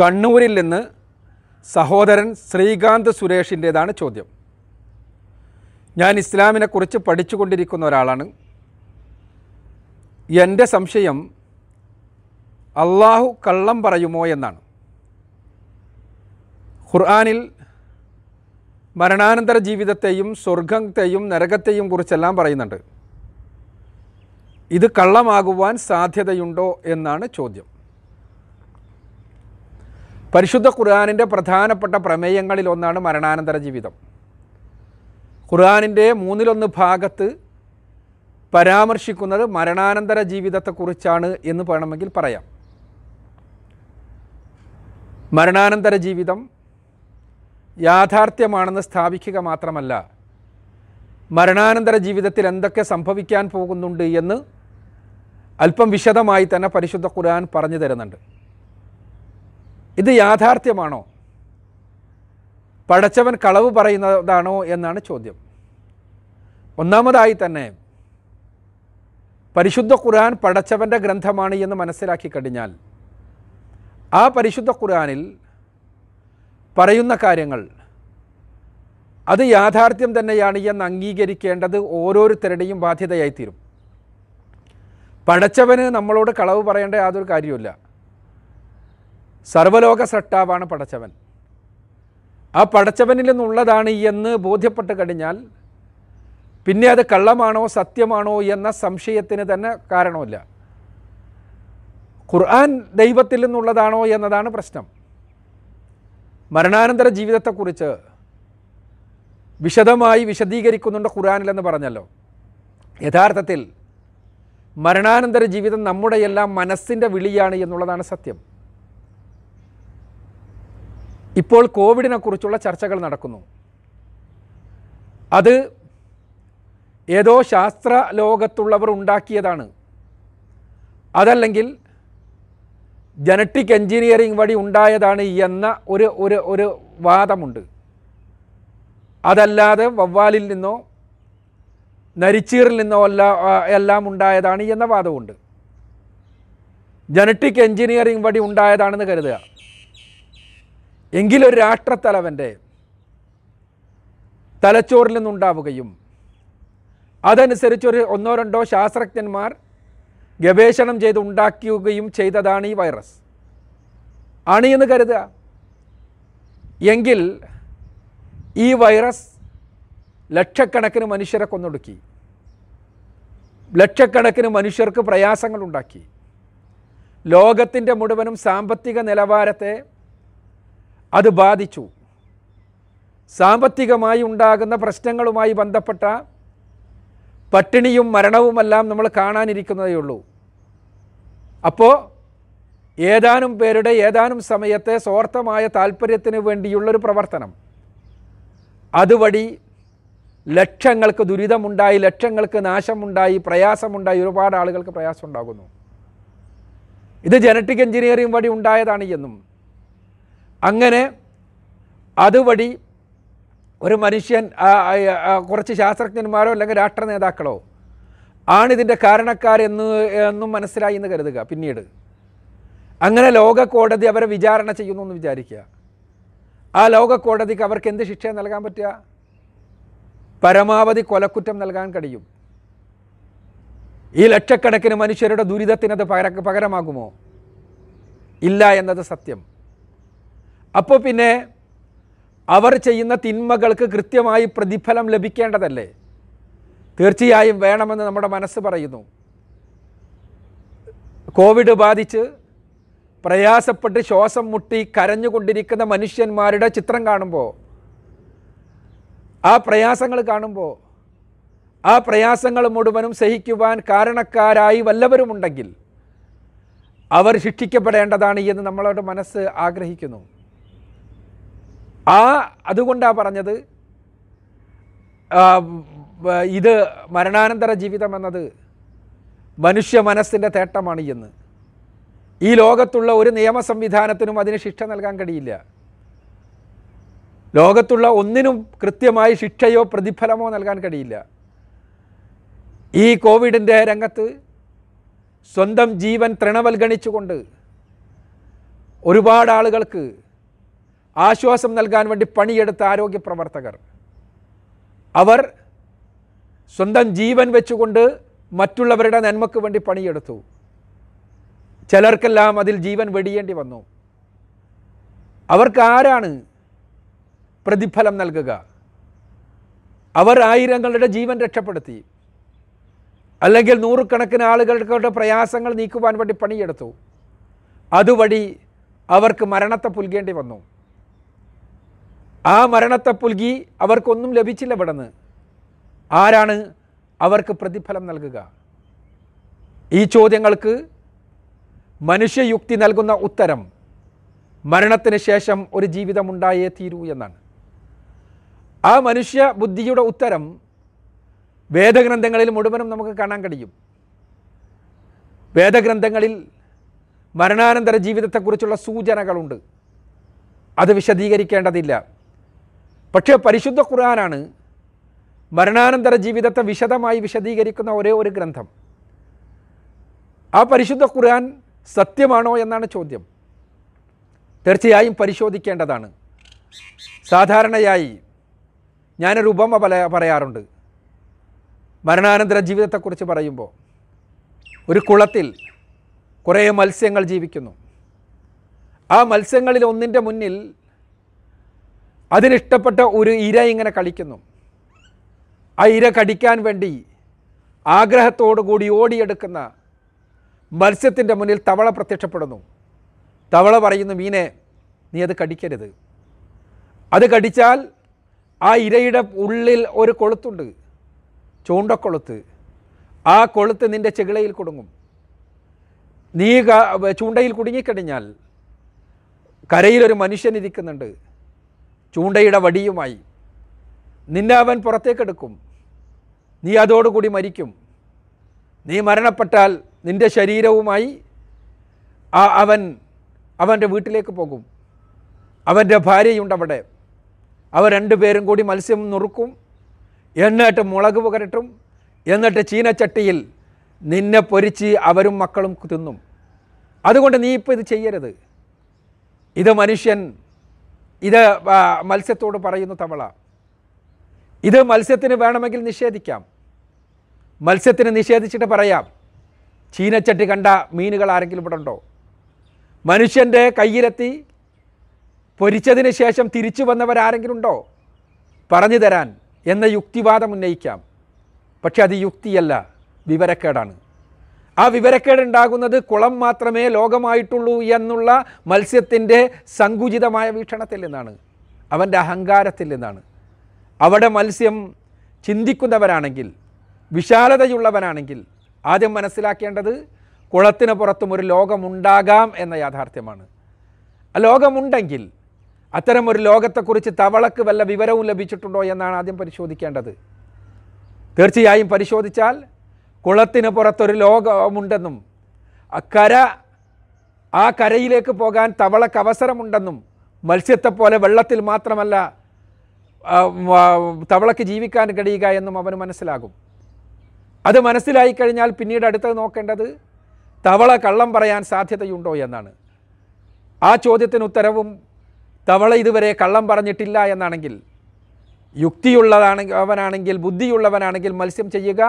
കണ്ണൂരിൽ നിന്ന് സഹോദരൻ ശ്രീകാന്ത് സുരേഷിന്റേതാണ് ചോദ്യം. ഞാൻ ഇസ്ലാമിനെക്കുറിച്ച് പഠിച്ചുകൊണ്ടിരിക്കുന്ന ഒരാളാണ്. എന്റെ സംശയം അള്ളാഹു കള്ളം പറയുമോ എന്നാണ്. ഖുർആാനിൽ മരണാനന്തര ജീവിതത്തെയും സ്വർഗത്തെയും നരകത്തെയും കുറിച്ചെല്ലാം പറയുന്നുണ്ട്. ഇത് കള്ളമാകുവാൻ സാധ്യതയുണ്ടോ എന്നാണ് ചോദ്യം. പരിശുദ്ധ ഖുർആാനിന്റെ പ്രധാനപ്പെട്ട പ്രമേയങ്ങളിൽ ഒന്നാണ് മരണാനന്തര ജീവിതം. ഖുർആാനിന്റെ മൂന്നിലൊന്ന് ഭാഗത്ത് പരാമർശിക്കുന്നത് മരണാനന്തര ജീവിതത്തെക്കുറിച്ചാണ് എന്ന് വേണമെങ്കിൽ പറയാം. മരണാനന്തര ജീവിതം യാഥാർത്ഥ്യമാണെന്ന് സ്ഥാപിക്കുക മാത്രമല്ല മരണാനന്തര ജീവിതത്തിൽ എന്തൊക്കെ സംഭവിക്കാൻ പോകുന്നുണ്ട് എന്ന് അല്പം വിശദമായി തന്നെ പരിശുദ്ധ ഖുർആൻ പറഞ്ഞു തരുന്നുണ്ട്. ഇത് യാഥാർത്ഥ്യമാണോ? പടച്ചവൻ കളവ് പറയുന്നതാണോ എന്നാണ് ചോദ്യം. ഒന്നാമതായി തന്നെ പരിശുദ്ധ ഖുർആൻ പടച്ചവന്റെ ഗ്രന്ഥമാണ് എന്ന് മനസ്സിലാക്കി കഴിഞ്ഞാൽ ആ പരിശുദ്ധ ഖുർആനിൽ പറയുന്ന കാര്യങ്ങൾ അത് യാഥാർത്ഥ്യം തന്നെയാണ് എന്ന് അംഗീകരിക്കേണ്ടത് ഓരോരുത്തരുടെയും ബാധ്യതയായിത്തീരും. പടച്ചവന് നമ്മളോട് കളവ് പറയേണ്ട യാതൊരു കാര്യമില്ല സർവലോക സ്രഷ്ടാവാണ് പടച്ചവൻ. ആ പടച്ചവനിൽ നിന്നുള്ളതാണ് എന്ന് ബോധ്യപ്പെട്ട് കഴിഞ്ഞാൽ പിന്നെ അത് കള്ളമാണോ സത്യമാണോ എന്ന സംശയത്തിന് തന്നെ കാരണമില്ല. ഖുർആൻ ദൈവത്തിൽ നിന്നുള്ളതാണോ എന്നതാണ് പ്രശ്നം. മരണാനന്തര ജീവിതത്തെക്കുറിച്ച് വിശദമായി വിശദീകരിക്കുന്നുണ്ട് ഖുർആനിലെന്ന് പറഞ്ഞല്ലോ. യഥാർത്ഥത്തിൽ മരണാനന്തര ജീവിതം നമ്മുടെയെല്ലാം മനസ്സിന്റെ വിളിയാണ് എന്നുള്ളതാണ് സത്യം. ഇപ്പോൾ കോവിഡിനെ കുറിച്ചുള്ള ചർച്ചകൾ നടക്കുന്നു. അത് ഏതോ ശാസ്ത്ര ലോകത്തുള്ളവർ ഉണ്ടാക്കിയതാണ്. അതല്ലെങ്കിൽ ജനറ്റിക് എൻജിനീയറിംഗ് വഴി ഉണ്ടായതാണ് എന്ന ഒരു ഒരു ഒരു വാദമുണ്ട്. അതല്ലാതെ വവ്വാലിൽ നിന്നോ നരിച്ചീറിൽ നിന്നോ അല്ല എല്ലാം ഉണ്ടായതാണ് എന്ന വാദമുണ്ട്. ജനറ്റിക് എൻജിനീയറിംഗ് വഴി ഉണ്ടായതാണെന്ന് കരുതുക. എങ്കിലൊരു രാഷ്ട്രത്തലവന്റെ തലച്ചോറിൽ നിന്നുണ്ടാവുകയും അതനുസരിച്ചൊരു ഒന്നോ രണ്ടോ ശാസ്ത്രജ്ഞന്മാർ ഗവേഷണം ചെയ്ത് ഉണ്ടാക്കുകയും ചെയ്തതാണ് ഈ വൈറസ്. ആണ് എന്ന് കരുതുക. എങ്കിൽ ഈ വൈറസ് ലക്ഷക്കണക്കിന് മനുഷ്യരെ കൊന്നൊടുക്കി. ലക്ഷക്കണക്കിന് മനുഷ്യർക്ക് പ്രയാസങ്ങളുണ്ടാക്കി. ലോകത്തിന്റെ മുഴുവനും സാമ്പത്തിക നിലവാരത്തെ അത് ബാധിച്ചു. സാമ്പത്തികമായി ഉണ്ടാകുന്ന പ്രശ്നങ്ങളുമായി ബന്ധപ്പെട്ട പട്ടിണിയും മരണവുമെല്ലാം നമ്മൾ കാണാനിരിക്കുന്നതേ ഉള്ളൂ. അപ്പോൾ ഏതാനും പേരുടെ ഏതാനും സമയത്തെ സ്വാർത്ഥമായ താല്പര്യത്തിന് വേണ്ടിയുള്ളൊരു പ്രവർത്തനം. അതുവഴി ലക്ഷങ്ങൾക്ക് ദുരിതമുണ്ടായി ലക്ഷങ്ങൾക്ക് നാശമുണ്ടായി പ്രയാസമുണ്ടായി ഒരുപാട് ആളുകൾക്ക് പ്രയാസമുണ്ടാകുന്നു. ഇത് ജനറ്റിക് എഞ്ചിനീയറിംഗ് വഴി ഉണ്ടായതാണ് എന്നും. അങ്ങനെ അതുവഴി ഒരു മനുഷ്യൻ കുറച്ച് ശാസ്ത്രജ്ഞന്മാരോ അല്ലെങ്കിൽ രാഷ്ട്ര നേതാക്കളോ ആണിതിന്റെ കാരണക്കാരെന്ന് എന്നും മനസ്സിലായി എന്ന് കരുതുക പിന്നീട്. അങ്ങനെ ലോക കോടതി അവരെ വിചാരണ ചെയ്യുന്നു എന്ന് വിചാരിക്കുക. ആ ലോക കോടതിക്ക് അവർക്ക് എന്ത് ശിക്ഷ നൽകാൻ പറ്റുക? പരമാവധി കൊലക്കുറ്റം നൽകാൻ കഴിയും. ഈ ലക്ഷക്കണക്കിന് മനുഷ്യരുടെ ദുരിതത്തിനത് പകര പകരമാകുമോ? ഇല്ല എന്നത് സത്യം. അപ്പോൾ പിന്നെ അവർ ചെയ്യുന്ന തിന്മകൾക്ക് കൃത്യമായി പ്രതിഫലം ലഭിക്കേണ്ടതല്ലേ? തീർച്ചയായും വേണമെന്ന് നമ്മുടെ മനസ്സ് പറയുന്നു. കോവിഡ് ബാധിച്ച് പ്രയാസപ്പെട്ട് ശ്വാസം മുട്ടി കരഞ്ഞുകൊണ്ടിരിക്കുന്ന മനുഷ്യന്മാരുടെ ചിത്രം കാണുമ്പോൾ ആ പ്രയാസങ്ങൾ കാണുമ്പോൾ ആ പ്രയാസങ്ങൾ മുഴുവനും സഹിക്കുവാൻ കാരണക്കാരായി വല്ലവരുമുണ്ടെങ്കിൽ അവർ ശിക്ഷിക്കപ്പെടേണ്ടതാണ് എന്ന് നമ്മളോട് മനസ്സ് ആഗ്രഹിക്കുന്നു. ആ അതുകൊണ്ടാണ് പറഞ്ഞത് ഇത് മരണാനന്തര ജീവിതം എന്നത് മനുഷ്യ മനസ്സിന്റെ തേട്ടമാണ് എന്ന്. ഈ ലോകത്തുള്ള ഒരു നിയമ സംവിധാനത്തിനും അതിന് ശിക്ഷ നൽകാൻ കഴിയില്ല. ലോകത്തുള്ള ഒന്നിനും കൃത്യമായി ശിക്ഷയോ പ്രതിഫലമോ നൽകാൻ കഴിയില്ല. ഈ കോവിഡിന്റെ രംഗത്ത് സ്വന്തം ജീവൻ തൃണവൽഗണിച്ചുകൊണ്ട് ഒരുപാട് ആളുകൾക്ക് ആശ്വാസം നൽകാൻ വേണ്ടി പണിയെടുത്ത ആരോഗ്യ പ്രവർത്തകർ. അവർ സ്വന്തം ജീവൻ വെച്ചുകൊണ്ട് മറ്റുള്ളവരുടെ നന്മക്ക് വേണ്ടി പണിയെടുത്തു. ചിലർക്കെല്ലാം അതിൽ ജീവൻ വെടിയേണ്ടി വന്നു. അവർക്ക് ആരാണ് പ്രതിഫലം നൽകുക? അവർ ആയിരങ്ങളുടെ ജീവൻ രക്ഷപ്പെടുത്തി. അല്ലെങ്കിൽ നൂറുകണക്കിന് ആളുകളുടെ പ്രയാസങ്ങൾ നീക്കുവാൻ വേണ്ടി പണിയെടുത്തു. അതുവഴി അവർക്ക് മരണത്തെ പുൽകേണ്ടി വന്നു. ആ മരണത്തെ പുൽകി അവർക്കൊന്നും ലഭിച്ചില്ല ഇവിടുന്ന്. ആരാണ് അവർക്ക് പ്രതിഫലം നൽകുക? ഈ ചോദ്യങ്ങൾക്ക് മനുഷ്യയുക്തി നൽകുന്ന ഉത്തരം മരണത്തിന് ശേഷം ഒരു ജീവിതമുണ്ടായേ തീരൂ എന്നാണ്. ആ മനുഷ്യ ബുദ്ധിയുടെ ഉത്തരം വേദഗ്രന്ഥങ്ങളിൽ മുഴുവനും നമുക്ക് കാണാൻ കഴിയും. വേദഗ്രന്ഥങ്ങളിൽ മരണാനന്തര ജീവിതത്തെക്കുറിച്ചുള്ള സൂചനകളുണ്ട്. അത് വിശദീകരിക്കേണ്ടതില്ല. പക്ഷേ പരിശുദ്ധ ഖുർആനാണ് മരണാനന്തര ജീവിതത്തെ വിശദമായി വിശദീകരിക്കുന്ന ഒരേ ഒരു ഗ്രന്ഥം. ആ പരിശുദ്ധ ഖുർആൻ സത്യമാണോ എന്നാണ് ചോദ്യം. തീർച്ചയായും പരിശോധിക്കേണ്ടതാണ്. സാധാരണയായി ഞാനൊരു ഉപമ പല പറയാറുണ്ട്. മരണാനന്തര ജീവിതത്തെക്കുറിച്ച് പറയുമ്പോൾ ഒരു കുളത്തിൽ കുറേ മത്സ്യങ്ങൾ ജീവിക്കുന്നു. ആ മത്സ്യങ്ങളിൽ ഒന്നിന്റെ മുന്നിൽ അതിനിഷ്ടപ്പെട്ട ഒരു ഇര ഇങ്ങനെ കളിക്കുന്നു. ആ ഇര കടിക്കാൻ വേണ്ടി ആഗ്രഹത്തോടു കൂടി ഓടിയെടുക്കുന്ന മത്സ്യത്തിന്റെ മുന്നിൽ തവള പ്രത്യക്ഷപ്പെടുന്നു. തവള പറയുന്നു മീനെ നീ അത് കടിക്കരുത്. അത് കടിച്ചാൽ ആ ഇരയുടെ ഉള്ളിൽ ഒരു കൊളുത്തുണ്ട് ചൂണ്ടക്കൊളുത്ത്. ആ കൊളുത്ത് നിന്റെ ചെകിളയിൽ കുടുങ്ങും. നീ ചൂണ്ടയിൽ കുടുങ്ങിക്കഴിഞ്ഞാൽ കരയിലൊരു മനുഷ്യൻ ഇരിക്കുന്നുണ്ട്. ചൂണ്ടയുടെ വടിയുമായി. നിന്നെ അവൻ പുറത്തേക്കെടുക്കും. നീ അതോടുകൂടി മരിക്കും. നീ മരണപ്പെട്ടാൽ നിന്റെ ശരീരവുമായി ആ അവൻ അവന്റെ വീട്ടിലേക്ക് പോകും. അവന്റെ ഭാര്യയുണ്ട് അവിടെ അവർ രണ്ടുപേരും കൂടി മത്സ്യം നുറുക്കും. എന്നിട്ട് മുളക് പുകരട്ടും. എന്നിട്ട് ചീനച്ചട്ടിയിൽ നിന്നെ പൊരിച്ച് അവരും മക്കളും തിന്നും. അതുകൊണ്ട് നീ ഇപ്പോൾ ഇത് ചെയ്യരുത്. ഇത് മനുഷ്യൻ ഇത് മത്സ്യത്തോട് പറയുന്നു തവള. ഇത് മത്സ്യത്തിന് വേണമെങ്കിൽ നിഷേധിക്കാം. മത്സ്യത്തിന് നിഷേധിച്ചിട്ട് പറയാം. ചീനച്ചട്ടി കണ്ട മീനുകൾ ആരെങ്കിലും ഇവിടെ ഉണ്ടോ? മനുഷ്യന്റെ കയ്യിലെത്തി പൊരിച്ചതിന് ശേഷം തിരിച്ചു വന്നവരാരെങ്കിലും ഉണ്ടോ? പറഞ്ഞു തരാൻ എന്ന യുക്തിവാദം ഉന്നയിക്കാം. പക്ഷെ അത് യുക്തിയല്ല വിവരക്കേടാണ്. ആ വിവരക്കേട് ഉണ്ടാകുന്നത് കുളം മാത്രമേ ലോകമായിട്ടുള്ളൂ എന്നുള്ള മത്സ്യത്തിന്റെ സങ്കുചിതമായ വീക്ഷണത്തിൽ നിന്നാണ്. അവന്റെ അഹങ്കാരത്തിൽ നിന്നാണ്. അവിടെ മത്സ്യം ചിന്തിക്കുന്നവരാണെങ്കിൽ വിശാലതയുള്ളവനാണെങ്കിൽ ആദ്യം മനസ്സിലാക്കേണ്ടത് കുളത്തിന് പുറത്തും ഒരു ലോകമുണ്ടാകാം എന്ന യാഥാർത്ഥ്യമാണ്. ആ ലോകമുണ്ടെങ്കിൽ അത്തരം ഒരു ലോകത്തെക്കുറിച്ച് തവളക്ക് വല്ല വിവരവും ലഭിച്ചിട്ടുണ്ടോ എന്നാണ് ആദ്യം പരിശോധിക്കേണ്ടത്. തീർച്ചയായും പരിശോധിച്ചാൽ കുളത്തിന് പുറത്തൊരു ലോകമുണ്ടെന്നും കര ആ കരയിലേക്ക് പോകാൻ തവളക്ക് അവസരമുണ്ടെന്നും മത്സ്യത്തെപ്പോലെ വെള്ളത്തിൽ മാത്രമല്ല തവളക്ക് ജീവിക്കാൻ കഴിയുക എന്നും അവന് മനസ്സിലാകും. അത് മനസ്സിലായി കഴിഞ്ഞാൽ പിന്നീട് അടുത്തത് നോക്കേണ്ടത് തവള കള്ളം പറയാൻ സാധ്യതയുണ്ടോ എന്നാണ്. ആ ചോദ്യത്തിന് ഉത്തരവും തവള ഇതുവരെ കള്ളം പറഞ്ഞിട്ടില്ല എന്നാണെങ്കിൽ യുക്തിയുള്ളതാണെങ്കിൽ അവനാണെങ്കിൽ ബുദ്ധിയുള്ളവനാണെങ്കിൽ മത്സ്യം ചെയ്യുക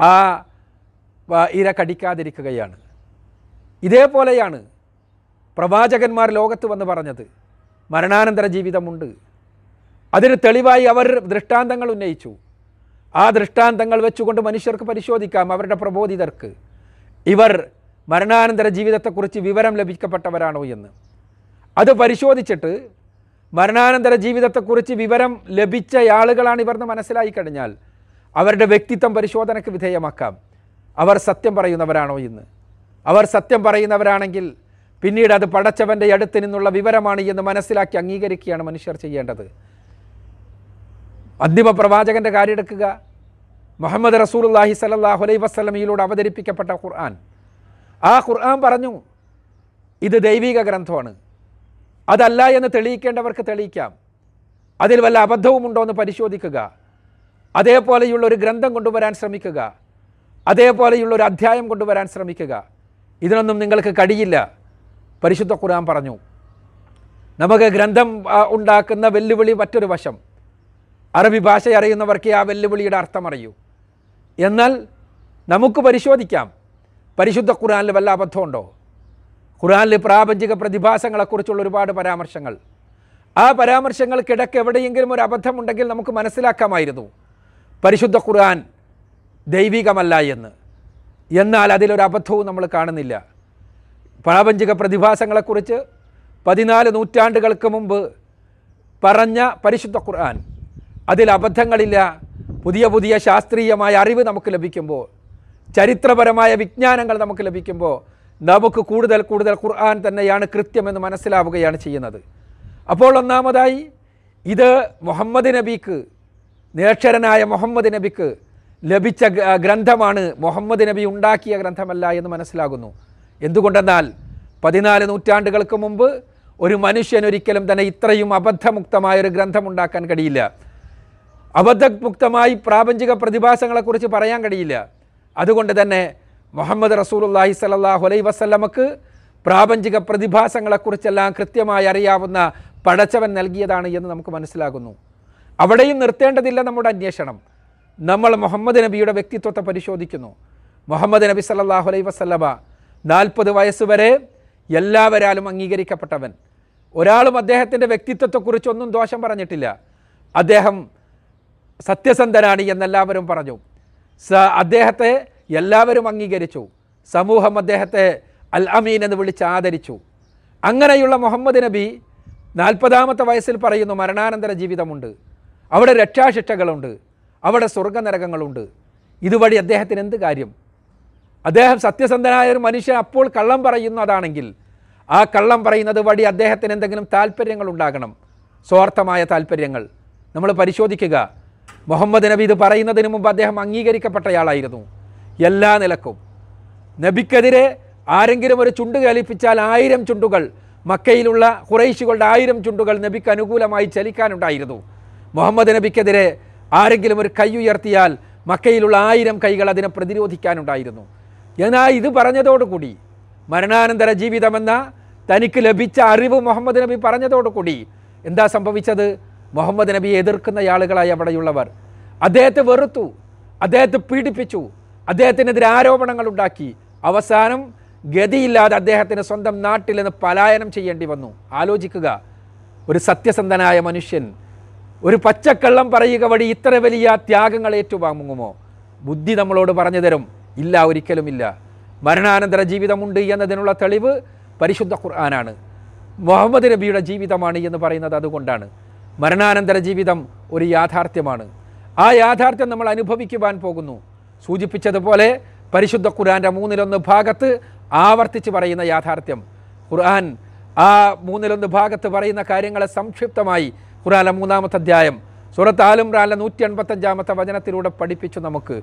ആ ഇര കടിക്കാതിരിക്കുകയാണ്. ഇതേപോലെയാണ് പ്രവാചകന്മാർ ലോകത്ത് വന്ന് പറഞ്ഞത്. മരണാനന്തര ജീവിതമുണ്ട്. അതിന് തെളിവായി അവർ ദൃഷ്ടാന്തങ്ങൾ ഉന്നയിച്ചു. ആ ദൃഷ്ടാന്തങ്ങൾ വെച്ചുകൊണ്ട് മനുഷ്യർക്ക് പരിശോധിക്കാം അവരുടെ പ്രബോധിതർക്ക്. ഇവർ മരണാനന്തര ജീവിതത്തെക്കുറിച്ച് വിവരം ലഭിക്കപ്പെട്ടവരാണോ എന്ന്. അത് പരിശോധിച്ചിട്ട് മരണാനന്തര ജീവിതത്തെക്കുറിച്ച് വിവരം ലഭിച്ച ആളുകളാണ് ഇവർന്ന് മനസ്സിലായി കഴിഞ്ഞാൽ അവരുടെ വ്യക്തിത്വം പരിശോധനയ്ക്ക് വിധേയമാക്കാം. അവർ സത്യം പറയുന്നവരാണോ ഇന്ന്? അവർ സത്യം പറയുന്നവരാണെങ്കിൽ പിന്നീട് അത് പടച്ചവന്റെ അടുത്ത് നിന്നുള്ള വിവരമാണ് എന്ന് മനസ്സിലാക്കി അംഗീകരിക്കുകയാണ് മനുഷ്യർ ചെയ്യേണ്ടത്. അന്തിമ പ്രവാചകന്റെ കാര്യം എടുക്കുക. മുഹമ്മദ് റസൂലുള്ളാഹി സല്ലല്ലാഹു അലൈഹി വസല്ലമയിലൂടെ അവതരിപ്പിക്കപ്പെട്ട ഖുർആൻ. ആ ഖുർആൻ പറഞ്ഞു ഇത് ദൈവിക ഗ്രന്ഥമാണ്. അതല്ല എന്ന് തെളിയിക്കേണ്ടവർക്ക് തെളിയിക്കാം. അതിൽ വല്ല അബദ്ധവും ഉണ്ടോ എന്ന് പരിശോധിക്കുക. അതേപോലെയുള്ള ഒരു ഗ്രന്ഥം കൊണ്ടുവരാൻ ശ്രമിക്കുക. അതേപോലെയുള്ള ഒരു അധ്യായം കൊണ്ടുവരാൻ ശ്രമിക്കുക. ഇതിനൊന്നും നിങ്ങൾക്ക് കഴിയില്ല പരിശുദ്ധ ഖുർആൻ പറഞ്ഞു. നമുക്ക് ഗ്രന്ഥം ഉണ്ടാക്കുന്ന വെല്ലുവിളി മറ്റൊരു വശം. അറബി ഭാഷ അറിയുന്നവർക്ക് ആ വെല്ലുവിളിയുടെ അർത്ഥം അറിയൂ എന്നാൽ നമുക്ക് പരിശോധിക്കാം. പരിശുദ്ധ ഖുർആനിൽ വല്ല അബദ്ധമുണ്ടോ? ഖുർആനിൽ പ്രാപഞ്ചിക പ്രതിഭാസങ്ങളെക്കുറിച്ചുള്ള ഒരുപാട് പരാമർശങ്ങൾ. ആ പരാമർശങ്ങൾക്കിടയ്ക്ക് എവിടെയെങ്കിലും ഒരു അബദ്ധമുണ്ടെങ്കിൽ നമുക്ക് മനസ്സിലാക്കാമായിരുന്നു. പരിശുദ്ധ ഖുർആൻ ദൈവികമല്ല എന്ന്. എന്നാൽ അതിലൊരു അബദ്ധവും നമ്മൾ കാണുന്നില്ല. പ്രാപഞ്ചിക പ്രതിഭാസങ്ങളെക്കുറിച്ച് പതിനാല് നൂറ്റാണ്ടുകൾക്ക് മുമ്പ് പറഞ്ഞ പരിശുദ്ധ ഖുർആൻ അതിൽ അബദ്ധങ്ങളില്ല പുതിയ പുതിയ ശാസ്ത്രീയമായ അറിവ് നമുക്ക് ലഭിക്കുമ്പോൾ ചരിത്രപരമായ വിജ്ഞാനങ്ങൾ നമുക്ക് ലഭിക്കുമ്പോൾ നമുക്ക് കൂടുതൽ കൂടുതൽ ഖുർആൻ തന്നെയാണ് കൃത്യമെന്ന് മനസ്സിലാവുകയാണ് ചെയ്യുന്നത്. അപ്പോൾ ഒന്നാമതായി ഇത് മുഹമ്മദ് നബിക്ക് നിരക്ഷരനായ മുഹമ്മദ് നബിക്ക് ലഭിച്ച ഗ്രന്ഥമാണ് മുഹമ്മദ് നബി ഉണ്ടാക്കിയ ഗ്രന്ഥമല്ല എന്ന് മനസ്സിലാകുന്നു. എന്തുകൊണ്ടെന്നാൽ പതിനാല് നൂറ്റാണ്ടുകൾക്ക് മുമ്പ് ഒരു മനുഷ്യൻ ഒരിക്കലും തന്നെ ഇത്രയും അബദ്ധമുക്തമായ ഒരു ഗ്രന്ഥം ഉണ്ടാക്കാൻ കഴിയില്ല. അബദ്ധമുക്തമായി പ്രാപഞ്ചിക പ്രതിഭാസങ്ങളെക്കുറിച്ച് പറയാൻ കഴിയില്ല. അതുകൊണ്ട് തന്നെ മുഹമ്മദ് റസൂലുള്ളാഹി സലാഹു അലൈഹി വസല്ലമക്ക് പ്രാപഞ്ചിക പ്രതിഭാസങ്ങളെക്കുറിച്ചെല്ലാം കൃത്യമായി അറിയാവുന്ന പടച്ചവൻ നൽകിയതാണ് എന്ന് നമുക്ക് മനസ്സിലാകുന്നു. അവിടെയും നിർത്തേണ്ടതില്ല നമ്മുടെ അന്വേഷണം. നമ്മൾ മുഹമ്മദ് നബിയുടെ വ്യക്തിത്വത്തെ പരിശോധിക്കുന്നു. മുഹമ്മദ് നബി സല്ലാഹു അലൈ വസല്ലമ നാൽപ്പത് വയസ്സുവരെ എല്ലാവരാലും അംഗീകരിക്കപ്പെട്ടവൻ. ഒരാളും അദ്ദേഹത്തിന്റെ വ്യക്തിത്വത്തെക്കുറിച്ചൊന്നും ദോഷം പറഞ്ഞിട്ടില്ല. അദ്ദേഹം സത്യസന്ധനാണ് എന്നെല്ലാവരും പറഞ്ഞു. സ അദ്ദേഹത്തെ എല്ലാവരും അംഗീകരിച്ചു. സമൂഹം അദ്ദേഹത്തെ അൽ അമീൻ എന്ന് വിളിച്ച് ആദരിച്ചു. അങ്ങനെയുള്ള മുഹമ്മദ് നബി നാൽപ്പതാമത്തെ വയസ്സിൽ പറയുന്നു മരണാനന്തര ജീവിതമുണ്ട്. അവിടെ രക്ഷാശിക്ഷകളുണ്ട്. അവിടെ സ്വർഗനരകങ്ങളുണ്ട്. ഇതുവഴി അദ്ദേഹത്തിന് എന്ത് കാര്യം? അദ്ദേഹം സത്യസന്ധനായ ഒരു മനുഷ്യൻ അപ്പോൾ കള്ളം പറയുന്നതാണെങ്കിൽ ആ കള്ളം പറയുന്നത് വഴി അദ്ദേഹത്തിന് എന്തെങ്കിലും താല്പര്യങ്ങൾ ഉണ്ടാകണം. സ്വാർത്ഥമായ താല്പര്യങ്ങൾ നമ്മൾ പരിശോധിക്കുക. മുഹമ്മദ് നബി ഇത് പറയുന്നതിന് മുമ്പ് അദ്ദേഹം അംഗീകരിക്കപ്പെട്ടയാളായിരുന്നു. എല്ലാ നിലക്കും. നബിക്കെതിരെ ആരെങ്കിലും ഒരു ചുണ്ട് കലിപ്പിച്ചാൽ ആയിരം ചുണ്ടുകൾ മക്കയിലുള്ള കുറേശികളുടെ ആയിരം ചുണ്ടുകൾ നബിക്ക് അനുകൂലമായി ചലിക്കാനുണ്ടായിരുന്നു. മുഹമ്മദ് നബിക്കെതിരെ ആരെങ്കിലും ഒരു കൈ ഉയർത്തിയാൽ മക്കയിലുള്ള ആയിരം കൈകൾ അതിനെ പ്രതിരോധിക്കാനുണ്ടായിരുന്നു. എന്നാൽ ഇത് പറഞ്ഞതോടുകൂടി മരണാനന്തര ജീവിതമെന്ന തനിക്ക് ലഭിച്ച അറിവ് മുഹമ്മദ് നബി പറഞ്ഞതോടുകൂടി എന്താ സംഭവിച്ചത്? മുഹമ്മദ് നബിയെ എതിർക്കുന്ന ആളുകളായി അവിടെയുള്ളവർ അദ്ദേഹത്തെ വെറുത്തു അദ്ദേഹത്തെ പീഡിപ്പിച്ചു അദ്ദേഹത്തിനെതിരെ ആരോപണങ്ങൾ ഉണ്ടാക്കി. അവസാനം ഗതിയില്ലാതെ അദ്ദേഹത്തിന് സ്വന്തം നാട്ടിൽ നിന്ന് പലായനം ചെയ്യേണ്ടി വന്നു. ആലോചിക്കുക ഒരു സത്യസന്ധനായ മനുഷ്യൻ ഒരു പച്ചക്കള്ളം പറയുക വഴി ഇത്ര വലിയ ത്യാഗങ്ങൾ ഏറ്റുവാങ്ങുമോ? ബുദ്ധി നമ്മളോട് പറഞ്ഞു തരും. ഇല്ല ഒരിക്കലുമില്ല മരണാനന്തര ജീവിതമുണ്ട് എന്നതിനുള്ള തെളിവ് പരിശുദ്ധ ഖുർആനാണ്. മുഹമ്മദ് നബിയുടെ ജീവിതമാണ് എന്ന് പറയുന്നത് അതുകൊണ്ടാണ്. മരണാനന്തര ജീവിതം ഒരു യാഥാർത്ഥ്യമാണ്. ആ യാഥാർത്ഥ്യം നമ്മൾ അനുഭവിക്കുവാൻ പോകുന്നു. സൂചിപ്പിച്ചതുപോലെ പരിശുദ്ധ ഖുർആന്റെ മൂന്നിലൊന്ന് ഭാഗത്ത് ആവർത്തിച്ച് പറയുന്ന യാഥാർത്ഥ്യം. ഖുർആൻ ആ മൂന്നിലൊന്ന് ഭാഗത്ത് പറയുന്ന കാര്യങ്ങളെ സംക്ഷിപ്തമായി ഖുർആനിലെ മൂന്നാമത്തെ അധ്യായം സൂറത്ത് ആലുംറാനിലെ നൂറ്റി എൺപത്തഞ്ചാമത്തെ വചനത്തിലൂടെ പഠിപ്പിച്ചു നമുക്ക്.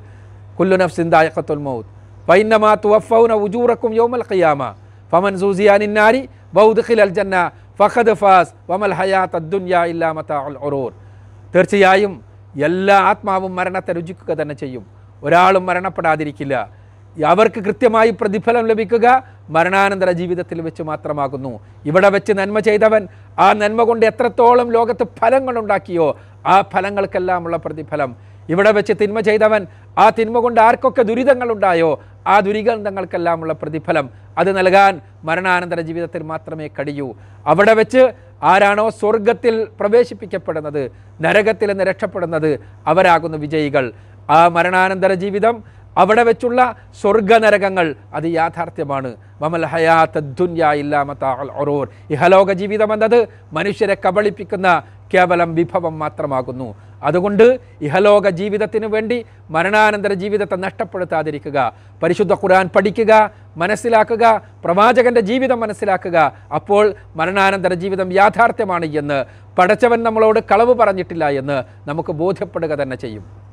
കുല്ലു നഫ്സിൻ ദായഖത്തുൽ മൗത്ത്. ഫൈന്നമാ തുവഫൗന ഉജൂറക്കും യൗമൽ ഖിയാമ. ഫമൻ സൂസിയാനിന്നാരി ബൗദ്ഖിലൽ ജന്ന ഫഹദ് ഫാസ് വമൽ ഹയാത്ത് ദുനിയ ഇല്ലാ മതാഉൽ ഉറൂർ. തീർച്ചയായും എല്ലാ ആത്മാവും മരണത്തെ രുചിക്കുക തന്നെ ചെയ്യും. ഒരാളും മരണപ്പെടാതിരിക്കില്ല. അവർക്ക് കൃത്യമായി പ്രതിഫലം ലഭിക്കുക മരണാനന്തര ജീവിതത്തിൽ വെച്ച് മാത്രമാകുന്നു. ഇവിടെ വെച്ച് നന്മ ചെയ്തവൻ ആ നന്മ കൊണ്ട് എത്രത്തോളം ലോകത്ത് ഫലങ്ങളുണ്ടാക്കിയോ ആ ഫലങ്ങൾക്കെല്ലാമുള്ള പ്രതിഫലം. ഇവിടെ വെച്ച് തിന്മ ചെയ്തവൻ ആ തിന്മ കൊണ്ട് ആർക്കൊക്കെ ദുരിതങ്ങളുണ്ടായോ ആ ദുരിതങ്ങൾക്കെല്ലാമുള്ള പ്രതിഫലം അത് നൽകാൻ മരണാനന്തര ജീവിതത്തിൽ മാത്രമേ കഴിയൂ. അവിടെ വെച്ച് ആരാണോ സ്വർഗത്തിൽ പ്രവേശിപ്പിക്കപ്പെടുന്നത് നരകത്തിൽ നിന്ന് രക്ഷപ്പെടുന്നത് അവരാകുന്നു വിജയികൾ. ആ മരണാനന്തര ജീവിതം അവിടെ വെച്ചുള്ള സ്വർഗനരകങ്ങൾ അത് യാഥാർത്ഥ്യമാണ്. മമൽ ഹയാത്ത് ദുന്യ ഇല്ലാമത്തോർ ഇഹലോക ജീവിതം എന്നത് മനുഷ്യരെ കബളിപ്പിക്കുന്ന കേവലം വിഭവം മാത്രമാകുന്നു. അതുകൊണ്ട് ഇഹലോക ജീവിതത്തിന് വേണ്ടി മരണാനന്തര ജീവിതത്തെ നഷ്ടപ്പെടുത്താതിരിക്കുക പരിശുദ്ധ ഖുർആൻ പഠിക്കുക മനസ്സിലാക്കുക പ്രവാചകന്റെ ജീവിതം മനസ്സിലാക്കുക. അപ്പോൾ മരണാനന്തര ജീവിതം യാഥാർത്ഥ്യമാണ് എന്ന് പടച്ചവൻ നമ്മളോട് കളവ് പറഞ്ഞിട്ടില്ല എന്ന് നമുക്ക് ബോധ്യപ്പെടുക തന്നെ ചെയ്യും.